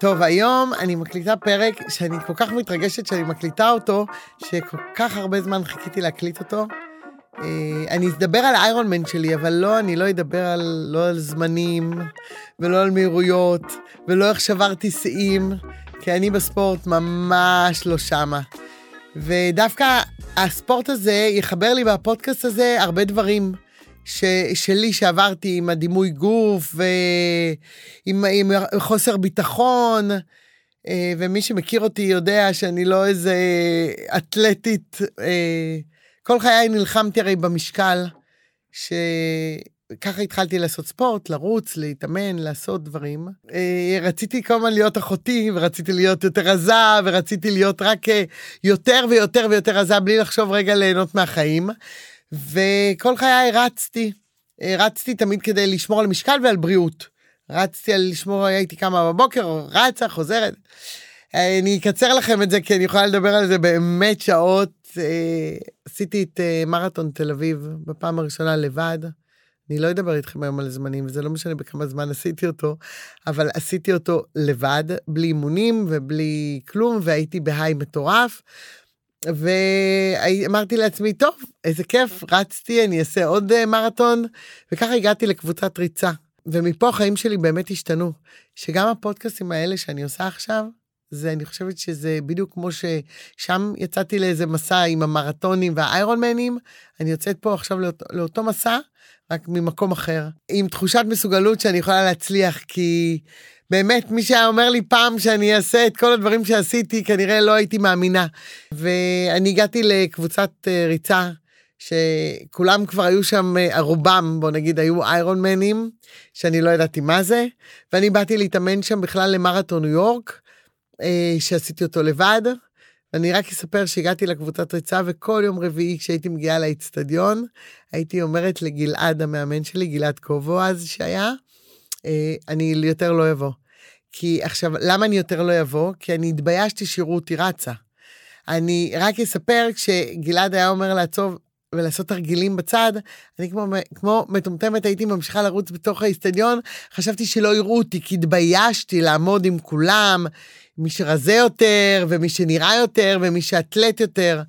טוב, היום אני מקליטה פרק שאני כל כך מתרגשת שאני מקליטה אותו, שכל כך הרבה זמן חיכיתי להקליט אותו. אה, אני אדבר על האיירון מן שלי, אבל לא, אני לא אדבר על, לא על זמנים, ולא על מהירויות, ולא איך שברתי שיאים, כי אני בספורט ממש לא שמה. ודווקא הספורט הזה יחבר לי בפודקאסט הזה הרבה דברים. ש, שלי שעברתי עם הדימוי גוף ועם עם חוסר ביטחון, אה, ומי שמכיר אותי יודע שאני לא איזה אתלטית. אה, כל חיי נלחמתי הרי במשקל, שככה התחלתי לעשות ספורט, לרוץ, להתאמן, לעשות דברים. אה, רציתי כל הזמן להיות אחותי, ורציתי להיות יותר רזה, ורציתי להיות רק יותר ויותר ויותר רזה, בלי לחשוב רגע ליהנות מהחיים. וכל חיי רצתי. אה, רצתי תמיד כדי לשמור על משקל ועל בריאות. רצתי על לשמור, הייתי קמה בבוקר, רצה, חוזרת. אה, אני אקצר לכם את זה, כי אני יכולה לדבר על זה באמת שעות. אה, עשיתי את מרתון תל אביב בפעם הראשונה לבד. אני לא אדבר איתכם היום על זמנים, וזה לא משנה בכמה זמן עשיתי אותו, אבל עשיתי אותו לבד, בלי אימונים ובלי כלום, והייתי בהיי מטורף. ואמרתי לעצמי, טוב, איזה כיף, רצתי, אני אעשה עוד אה, מרתון, וככה הגעתי לקבוצת ריצה. ומפה החיים שלי באמת השתנו. שגם הפודקאסטים האלה שאני עושה עכשיו, זה, אני חושבת שזה בדיוק כמו ששם יצאתי לאיזה מסע עם המרתונים והאיירונמנים, אני יוצאת פה עכשיו לאותו, לאותו מסע, רק ממקום אחר. עם תחושת מסוגלות שאני יכולה להצליח, כי באמת, מי שהיה אומר לי פעם שאני אעשה את כל הדברים שעשיתי, כנראה לא הייתי מאמינה. ואני הגעתי לקבוצת אה, ריצה, שכולם כבר היו שם, אה, רובם, בוא נגיד, היו איירון מנים, שאני לא ידעתי מה זה, ואני באתי להתאמן שם בכלל למרתון ניו יורק, אה, שעשיתי אותו לבד. אני רק אספר שהגעתי לקבוצת ריצה, וכל יום רביעי כשהייתי מגיעה לאצטדיון, הייתי אומרת לגלעד, המאמן שלי, גלעד קובו אז שהיה, אני יותר לא אבוא. כי עכשיו, למה אני יותר לא אבוא? כי אני התביישתי שיראו אותי רצה. אני רק אספר, כשגלעד היה אומר לעצוב ולעשות תרגילים בצד, אני כמו, כמו מטומטמת הייתי ממשיכה לרוץ בתוך האיצטדיון, חשבתי שלא יראו אותי, כי התביישתי לעמוד עם כולם, מי שרזה יותר, ומי שנראה יותר, ומי שאתלט יותר.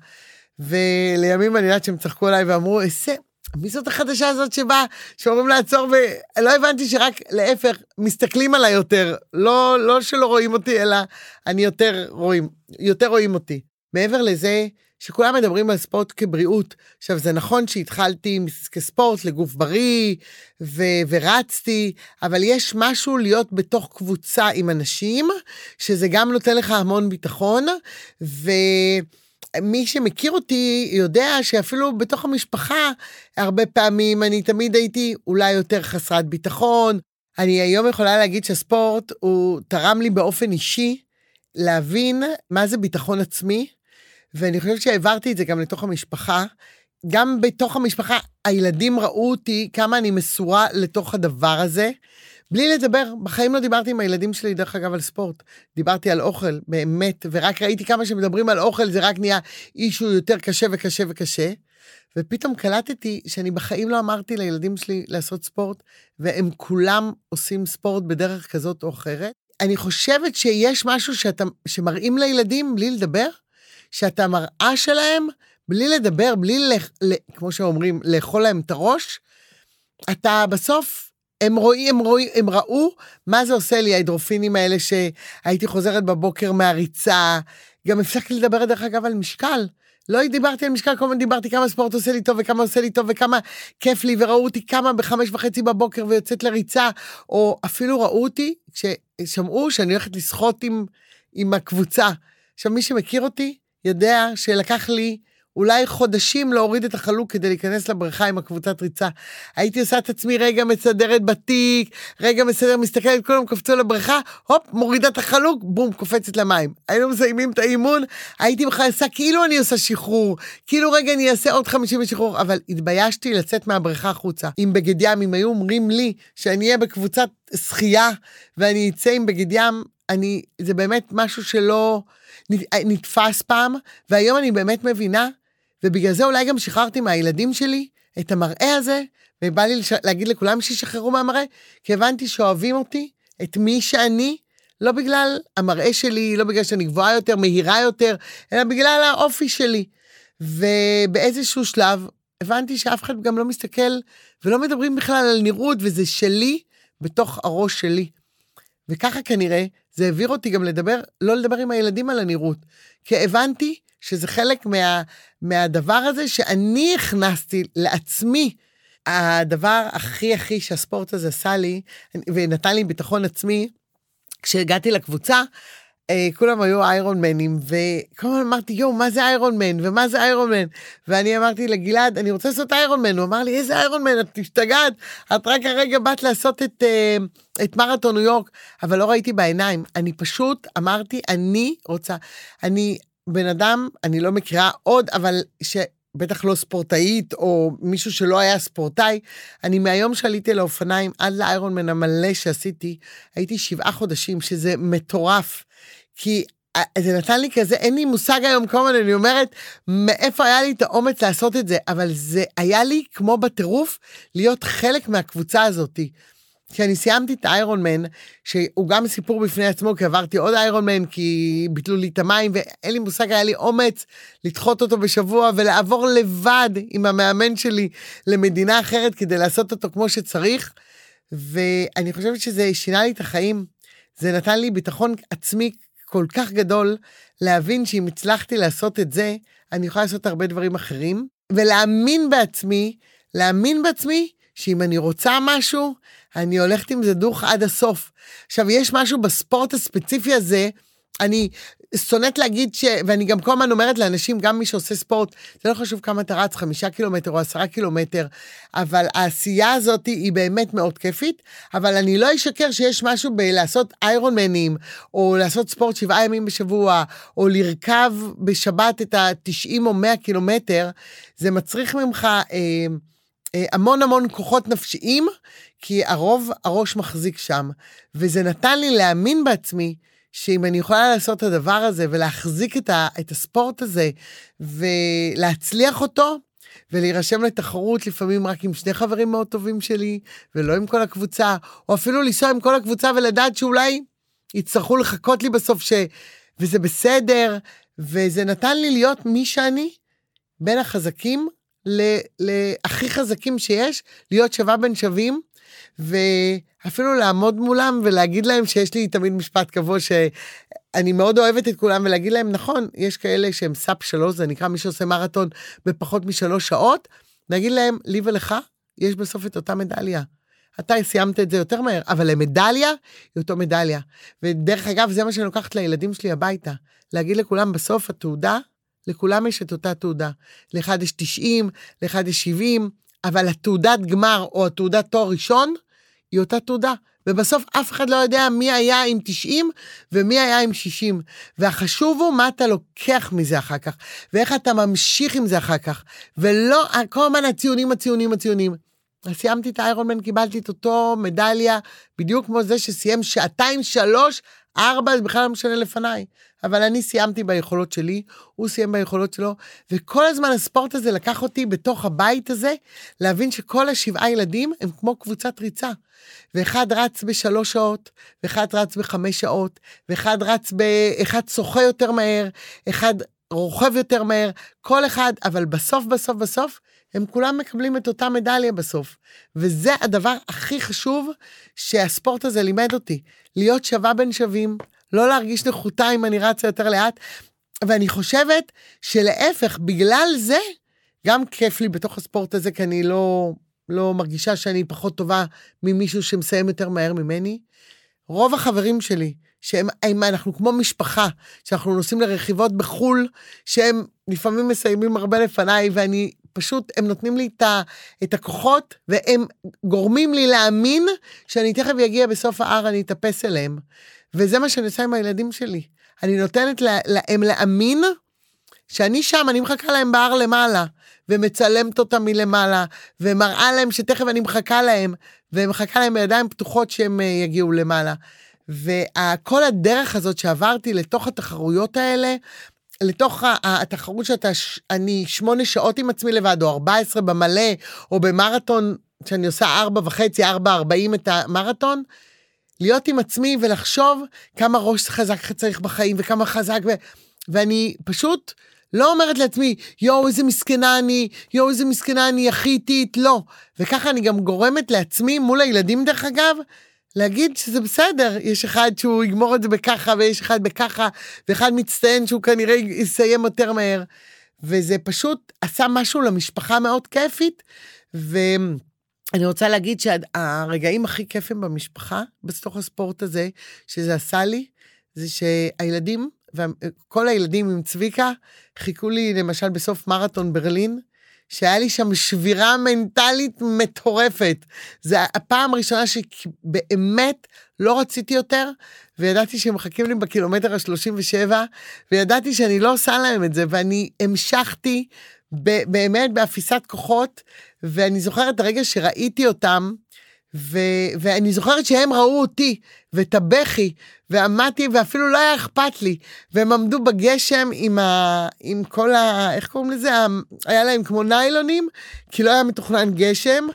ולימים אני יודעת שהם צחקו עליי ואמרו, איזה מי זאת החדשה הזאת שבאה, שאומרים לעצור, ולא הבנתי שרק להפך, מסתכלים עליי יותר. לא, לא שלא רואים אותי, אלא אני יותר רואים, יותר רואים אותי. מעבר לזה, שכולם מדברים על ספורט כבריאות. עכשיו, זה נכון שהתחלתי כספורט לגוף בריא, ו- ורצתי, אבל יש משהו להיות בתוך קבוצה עם אנשים, שזה גם נותן לך המון ביטחון, ו... מי שמכיר אותי יודע שאפילו בתוך המשפחה, הרבה פעמים אני תמיד הייתי אולי יותר חסרת ביטחון. אני היום יכולה להגיד שהספורט הוא תרם לי באופן אישי להבין מה זה ביטחון עצמי, ואני חושבת שהעברתי את זה גם לתוך המשפחה. גם בתוך המשפחה, הילדים ראו אותי כמה אני מסורה לתוך הדבר הזה. בלי לדבר, בחיים לא דיברתי עם הילדים שלי, דרך אגב, על ספורט. דיברתי על אוכל, באמת, ורק ראיתי כמה שמדברים על אוכל, זה רק נהיה אישו יותר קשה וקשה וקשה. ופתאום קלטתי שאני בחיים לא אמרתי לילדים שלי לעשות ספורט, והם כולם עושים ספורט בדרך כזאת או אחרת. אני חושבת שיש משהו שאתה, שמראים לילדים בלי לדבר, שאתה מראה שלהם, בלי לדבר, בלי, ל, כמו שאומרים, לאכול להם את הראש, אתה בסוף הם רואים, הם רואים, הם ראו מה זה עושה לי, האדרופינים האלה שהייתי חוזרת בבוקר מהריצה. גם הפסקתי לדבר, דרך אגב, על משקל. לא דיברתי על משקל, כל הזמן דיברתי כמה ספורט עושה לי טוב וכמה עושה לי טוב וכמה כיף לי, וראו אותי כמה בחמש וחצי בבוקר ויוצאת לריצה, או אפילו ראו אותי כששמעו שאני הולכת לשחות עם, עם הקבוצה. עכשיו, מי שמכיר אותי יודע שלקח לי אולי חודשים להוריד את החלוק כדי להיכנס לבריכה עם הקבוצת ריצה. הייתי עושה את עצמי רגע מסדרת בתיק, רגע מסדר, מסתכלת, כולם קפצו לבריכה, הופ, מורידה את החלוק, בום, קופצת למים. היינו מסיימים את האימון, הייתי בכלל עושה כאילו אני עושה שחרור, כאילו רגע אני אעשה עוד 50 בשחרור, אבל התביישתי לצאת מהבריכה החוצה. עם בגד ים, אם היו אומרים לי שאני אהיה בקבוצת שחייה ואני אצא עם בגד ים, אני, זה באמת משהו שלא נתפס פעם, והיום אני באמת מבינה ובגלל זה אולי גם שחררתי מהילדים שלי את המראה הזה, ובא לי לש... להגיד לכולם שישחררו מהמראה, כי הבנתי שאוהבים אותי, את מי שאני, לא בגלל המראה שלי, לא בגלל שאני גבוהה יותר, מהירה יותר, אלא בגלל האופי שלי. ובאיזשהו שלב הבנתי שאף אחד גם לא מסתכל ולא מדברים בכלל על נראות, וזה שלי בתוך הראש שלי. וככה כנראה זה העביר אותי גם לדבר, לא לדבר עם הילדים על הנראות. כי הבנתי שזה חלק מה, מהדבר הזה שאני הכנסתי לעצמי. הדבר הכי הכי שהספורט הזה עשה לי, ונתן לי ביטחון עצמי, כשהגעתי לקבוצה, אה, כולם היו איירון מנים, וכל הזמן אמרתי, יואו, מה זה איירון מן, ומה זה איירון מן? ואני אמרתי לגלעד, אני רוצה לעשות איירון מן. הוא אמר לי, איזה איירון מן, את משתגעת, את רק הרגע באת לעשות את, אה, את מרתון ניו יורק, אבל לא ראיתי בעיניים. אני פשוט אמרתי, אני רוצה, אני בן אדם, אני לא מכירה עוד, אבל ש... בטח לא ספורטאית או מישהו שלא היה ספורטאי. אני מהיום שעליתי לאופניים עד לאיירון מן המלא שעשיתי, הייתי שבעה חודשים, שזה מטורף. כי אה, זה נתן לי כזה, אין לי מושג היום כמובן, אני אומרת, מאיפה היה לי את האומץ לעשות את זה, אבל זה היה לי כמו בטירוף להיות חלק מהקבוצה הזאתי. כשאני סיימתי את האיירון מן, שהוא גם סיפור בפני עצמו, כי עברתי עוד איירון מן, כי ביטלו לי את המים, ואין לי מושג, היה לי אומץ לדחות אותו בשבוע ולעבור לבד עם המאמן שלי למדינה אחרת כדי לעשות אותו כמו שצריך. ואני חושבת שזה שינה לי את החיים. זה נתן לי ביטחון עצמי כל כך גדול להבין שאם הצלחתי לעשות את זה, אני יכולה לעשות הרבה דברים אחרים, ולהאמין בעצמי, להאמין בעצמי שאם אני רוצה משהו, אני הולכת עם זה דוך עד הסוף. עכשיו, יש משהו בספורט הספציפי הזה, אני שונאת להגיד ש... ואני גם כל הזמן אומרת לאנשים, גם מי שעושה ספורט, זה לא חשוב כמה אתה רץ, חמישה קילומטר או עשרה קילומטר, אבל העשייה הזאת היא באמת מאוד כיפית, אבל אני לא אשקר שיש משהו בלעשות איירון מנים, או לעשות ספורט שבעה ימים בשבוע, או לרכב בשבת את ה-90 או 100 קילומטר, זה מצריך ממך... אה, המון המון כוחות נפשיים, כי הרוב הראש מחזיק שם. וזה נתן לי להאמין בעצמי שאם אני יכולה לעשות את הדבר הזה ולהחזיק את, ה, את הספורט הזה ולהצליח אותו, ולהירשם לתחרות לפעמים רק עם שני חברים מאוד טובים שלי, ולא עם כל הקבוצה, או אפילו לנסוע עם כל הקבוצה ולדעת שאולי יצטרכו לחכות לי בסוף, ש... וזה בסדר, וזה נתן לי להיות מי שאני, בין החזקים להכי חזקים שיש, להיות שווה בין שווים, ואפילו לעמוד מולם ולהגיד להם שיש לי תמיד משפט קבוע שאני מאוד אוהבת את כולם ולהגיד להם נכון יש כאלה שהם סאפ שלוש זה נקרא מי שעושה מרתון בפחות משלוש שעות להגיד להם לי ולך יש בסוף את אותה מדליה. אתה סיימת את זה יותר מהר אבל המדליה היא אותו מדליה ודרך אגב זה מה שאני לוקחת לילדים שלי הביתה להגיד לכולם בסוף התעודה לכולם יש את אותה תעודה לאחד יש 90 לאחד יש 70 אבל התעודת גמר או התעודת תואר ראשון היא אותה תעודה. ובסוף אף אחד לא יודע מי היה עם 90 ומי היה עם 60. והחשוב הוא מה אתה לוקח מזה אחר כך, ואיך אתה ממשיך עם זה אחר כך. ולא כל הזמן הציונים, הציונים, הציונים. אז סיימתי את האיירון מן, קיבלתי את אותו מדליה, בדיוק כמו זה שסיים שעתיים, שלוש, ארבע, זה בכלל לא משנה לפניי. אבל אני סיימתי ביכולות שלי, הוא סיים ביכולות שלו, וכל הזמן הספורט הזה לקח אותי בתוך הבית הזה, להבין שכל השבעה ילדים הם כמו קבוצת ריצה. ואחד רץ בשלוש שעות, ואחד רץ בחמש שעות, ואחד רץ ב... אחד שוחה יותר מהר, אחד רוכב יותר מהר, כל אחד, אבל בסוף, בסוף, בסוף, הם כולם מקבלים את אותה מדליה בסוף. וזה הדבר הכי חשוב שהספורט הזה לימד אותי, להיות שווה בין שווים, לא להרגיש נחותה אם אני רצה יותר לאט. ואני חושבת שלהפך, בגלל זה, גם כיף לי בתוך הספורט הזה, כי אני לא, לא מרגישה שאני פחות טובה ממישהו שמסיים יותר מהר ממני. רוב החברים שלי, שהם, הם, אנחנו כמו משפחה, שאנחנו נוסעים לרכיבות בחו"ל, שהם לפעמים מסיימים הרבה לפניי, ואני פשוט, הם נותנים לי את, ה, את הכוחות, והם גורמים לי להאמין שאני תכף אגיע בסוף ההר, אני אתאפס אליהם. וזה מה שאני עושה עם הילדים שלי. אני נותנת להם להאמין שאני שם, אני מחכה להם בהר למעלה, ומצלמת אותם מלמעלה, ומראה להם שתכף אני מחכה להם, ומחכה להם בידיים פתוחות שהם אה, יגיעו למעלה. וכל הדרך הזאת שעברתי לתוך התחרויות האלה, לתוך התחרות שאתה, אני שמונה שעות עם עצמי לבד, או 14 במלא, או במרתון, שאני עושה ארבע וחצי, ארבע ארבעים את המרתון, להיות עם עצמי ולחשוב כמה ראש חזק צריך בחיים וכמה חזק, ו... ואני פשוט לא אומרת לעצמי, יואו, איזה מסכנה אני, יואו, איזה מסכנה אני, הכי איטית, לא. וככה אני גם גורמת לעצמי, מול הילדים דרך אגב, להגיד שזה בסדר, יש אחד שהוא יגמור את זה בככה, ויש אחד בככה, ואחד מצטיין שהוא כנראה יסיים יותר מהר. וזה פשוט עשה משהו למשפחה מאוד כיפית, ואני רוצה להגיד שהרגעים הכי כיפים במשפחה, בתוך הספורט הזה, שזה עשה לי, זה שהילדים, וכל הילדים עם צביקה, חיכו לי למשל בסוף מרתון ברלין, שהיה לי שם שבירה מנטלית מטורפת. זו הפעם הראשונה שבאמת לא רציתי יותר, וידעתי שהם מחכים לי בקילומטר ה-37, וידעתי שאני לא עושה להם את זה, ואני המשכתי באמת באפיסת כוחות, ואני זוכרת את הרגע שראיתי אותם, ו- ואני זוכרת שהם ראו אותי ואת הבכי, ועמדתי ואפילו לא היה אכפת לי, והם עמדו בגשם עם, ה- עם כל ה... איך קוראים לזה? היה להם כמו ניילונים, כי לא היה מתוכנן גשם.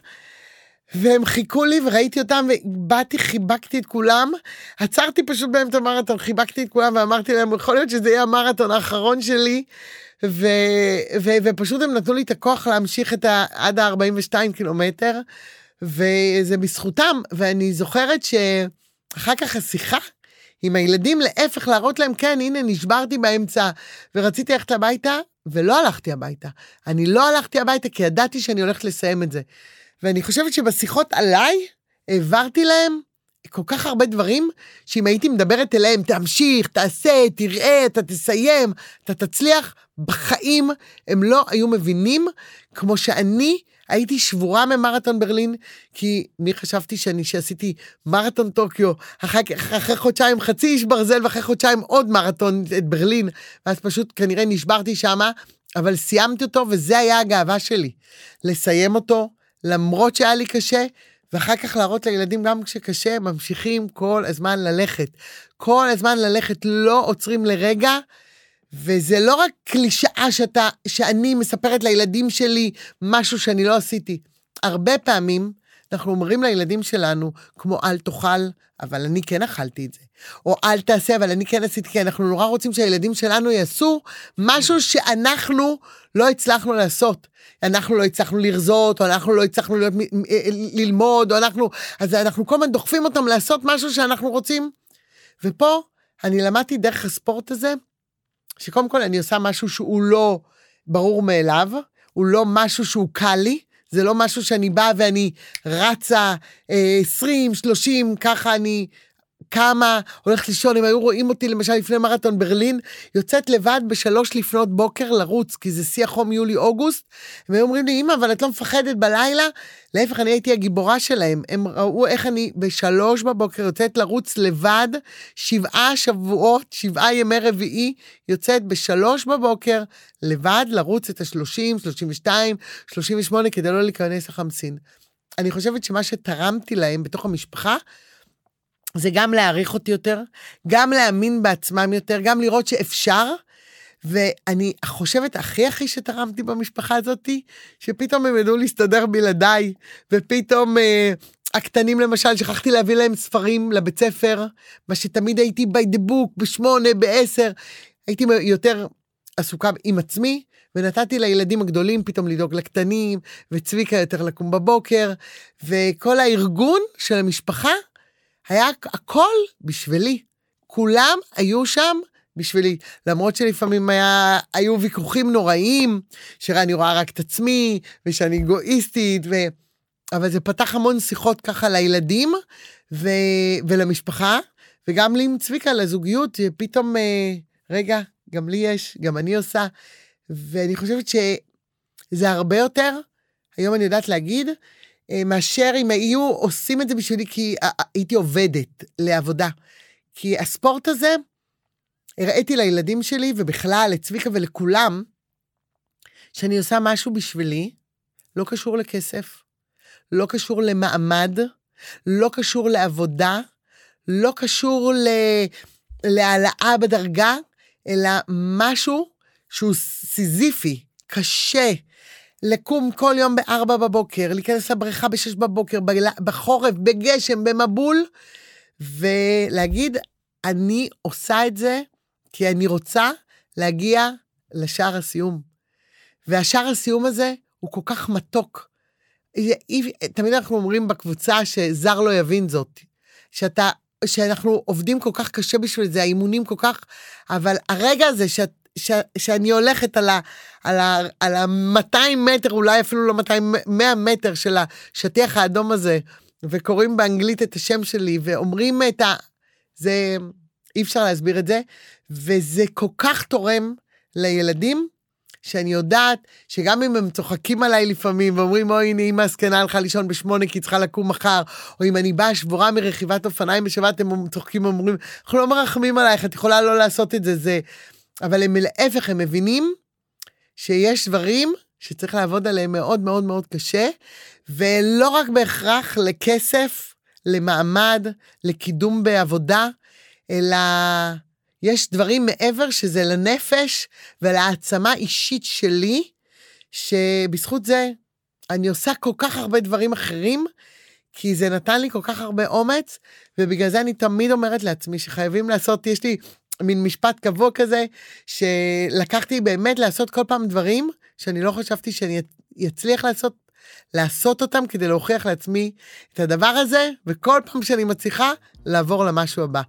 והם חיכו לי וראיתי אותם ובאתי, חיבקתי את כולם. עצרתי פשוט באמצע המרתון, חיבקתי את כולם ואמרתי להם, יכול להיות שזה יהיה המרתון האחרון שלי. ו, ו, ופשוט הם נתנו לי את הכוח להמשיך את ה, עד ה-42 קילומטר. וזה בזכותם, ואני זוכרת שאחר כך השיחה עם הילדים, להפך, להראות להם, כן, הנה, נשברתי באמצע, ורציתי ללכת הביתה, ולא הלכתי הביתה. אני לא הלכתי הביתה כי ידעתי שאני הולכת לסיים את זה. ואני חושבת שבשיחות עליי, העברתי להם כל כך הרבה דברים, שאם הייתי מדברת אליהם, תמשיך, תעשה, תראה, אתה תסיים, אתה תצליח, בחיים הם לא היו מבינים כמו שאני הייתי שבורה ממרתון ברלין, כי אני חשבתי שאני, שעשיתי מרתון טוקיו, אחר, אחרי חודשיים חצי איש ברזל, ואחרי חודשיים עוד מרתון את ברלין, ואז פשוט כנראה נשברתי שמה, אבל סיימתי אותו, וזה היה הגאווה שלי. לסיים אותו, למרות שהיה לי קשה, ואחר כך להראות לילדים גם כשקשה, ממשיכים כל הזמן ללכת. כל הזמן ללכת, לא עוצרים לרגע. וזה לא רק קלישאה שאתה, שאני מספרת לילדים שלי משהו שאני לא עשיתי. הרבה פעמים אנחנו אומרים לילדים שלנו, כמו אל תאכל, אבל אני כן אכלתי את זה. או אל תעשה, אבל אני כן עשיתי, כי אנחנו נורא רוצים שהילדים שלנו יעשו משהו שאנחנו לא הצלחנו לעשות. אנחנו לא הצלחנו לרזות, או אנחנו לא הצלחנו להיות, אה, ללמוד, או אנחנו... אז אנחנו כל הזמן דוחפים אותם לעשות משהו שאנחנו רוצים. ופה אני למדתי דרך הספורט הזה, שקודם כל אני עושה משהו שהוא לא ברור מאליו, הוא לא משהו שהוא קל לי, זה לא משהו שאני באה ואני רצה אה, 20, 30, ככה אני קמה, הולכת לישון, אם היו רואים אותי למשל לפני מרתון ברלין, יוצאת לבד בשלוש לפנות בוקר לרוץ, כי זה שיא החום יולי-אוגוסט, הם היו אומרים לי, אמא, אבל את לא מפחדת בלילה? להפך, אני הייתי הגיבורה שלהם. הם ראו איך אני בשלוש בבוקר יוצאת לרוץ לבד, שבעה שבועות, שבעה ימי רביעי, יוצאת בשלוש בבוקר, לבד לרוץ את ה-30, 32, 38, כדי לא להיכנס לחמסין. אני חושבת שמה שתרמתי להם בתוך המשפחה, זה גם להעריך אותי יותר, גם להאמין בעצמם יותר, גם לראות שאפשר. ואני חושבת הכי הכי שתרמתי במשפחה הזאתי, שפתאום הם ידעו להסתדר בלעדיי, ופתאום אה, הקטנים למשל, שכחתי להביא להם ספרים לבית ספר, מה שתמיד הייתי by the book, בשמונה, בעשר, הייתי יותר עסוקה עם עצמי, ונתתי לילדים הגדולים פתאום לדאוג לקטנים, וצביקה יותר לקום בבוקר, וכל הארגון של המשפחה היה הכל בשבילי. כולם היו שם בשבילי. למרות שלפעמים היה, היו ויכוחים נוראיים, שאני רואה רק את עצמי, ושאני אגואיסטית, ו... אבל זה פתח המון שיחות ככה לילדים ו... ולמשפחה, וגם לי עם צביקה, לזוגיות, פתאום, אה, רגע, גם לי יש, גם אני עושה. ואני חושבת שזה הרבה יותר, היום אני יודעת להגיד, מאשר אם היו עושים את זה בשבילי כי אה, אה, הייתי עובדת לעבודה. כי הספורט הזה, הראיתי לילדים שלי ובכלל לצביקה ולכולם, שאני עושה משהו בשבילי, לא קשור לכסף, לא קשור למעמד, לא קשור לעבודה, לא קשור ל... להעלאה בדרגה, אלא משהו שהוא סיזיפי, קשה, לקום כל יום בארבע בבוקר, להיכנס לבריכה בשש בבוקר, בחורף, בגשם, במבול, ולהגיד, אני עושה את זה כי אני רוצה להגיע לשער הסיום. והשער הסיום הזה הוא כל כך מתוק. תמיד אנחנו אומרים בקבוצה שזר לא יבין זאת. שאתה, שאנחנו עובדים כל כך קשה בשביל זה, האימונים כל כך, אבל הרגע הזה שאת, ש, שאני הולכת על ה... על ה... על ה-200 מטר, אולי אפילו לא 200, 100 מטר של השטיח האדום הזה, וקוראים באנגלית את השם שלי, ואומרים את ה... זה... אי אפשר להסביר את זה, וזה כל כך תורם לילדים, שאני יודעת שגם אם הם צוחקים עליי לפעמים ואומרים, אוי, הנה אמא הזקנה הלכה לישון בשמונה כי היא צריכה לקום מחר, או אם אני באה שבורה מרכיבת אופניים בשבת, הם צוחקים ואומרים, אנחנו לא מרחמים עלייך, את יכולה לא לעשות את זה, זה... אבל הם להפך, הם מבינים שיש דברים שצריך לעבוד עליהם מאוד מאוד מאוד קשה, ולא רק בהכרח לכסף, למעמד, לקידום בעבודה, אלא יש דברים מעבר שזה לנפש ולהעצמה אישית שלי, שבזכות זה אני עושה כל כך הרבה דברים אחרים, כי זה נתן לי כל כך הרבה אומץ, ובגלל זה אני תמיד אומרת לעצמי שחייבים לעשות, יש לי מין משפט קבוע כזה, שלקחתי באמת לעשות כל פעם דברים שאני לא חשבתי שאני אצליח לעשות, לעשות אותם כדי להוכיח לעצמי את הדבר הזה, וכל פעם שאני מצליחה, לעבור למשהו הבא.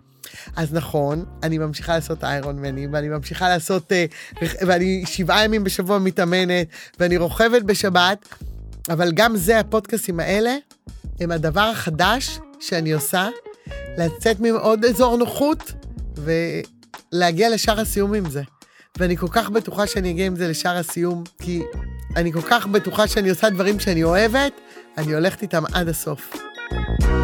אז נכון, אני ממשיכה לעשות איירון מנים, ואני ממשיכה לעשות, אה, ואני שבעה ימים בשבוע מתאמנת, ואני רוכבת בשבת, אבל גם זה, הפודקאסים האלה, הם הדבר החדש שאני עושה, לצאת מעוד אזור נוחות, ולהגיע לשאר הסיום עם זה. ואני כל כך בטוחה שאני אגיע עם זה לשאר הסיום, כי אני כל כך בטוחה שאני עושה דברים שאני אוהבת, אני הולכת איתם עד הסוף. thank you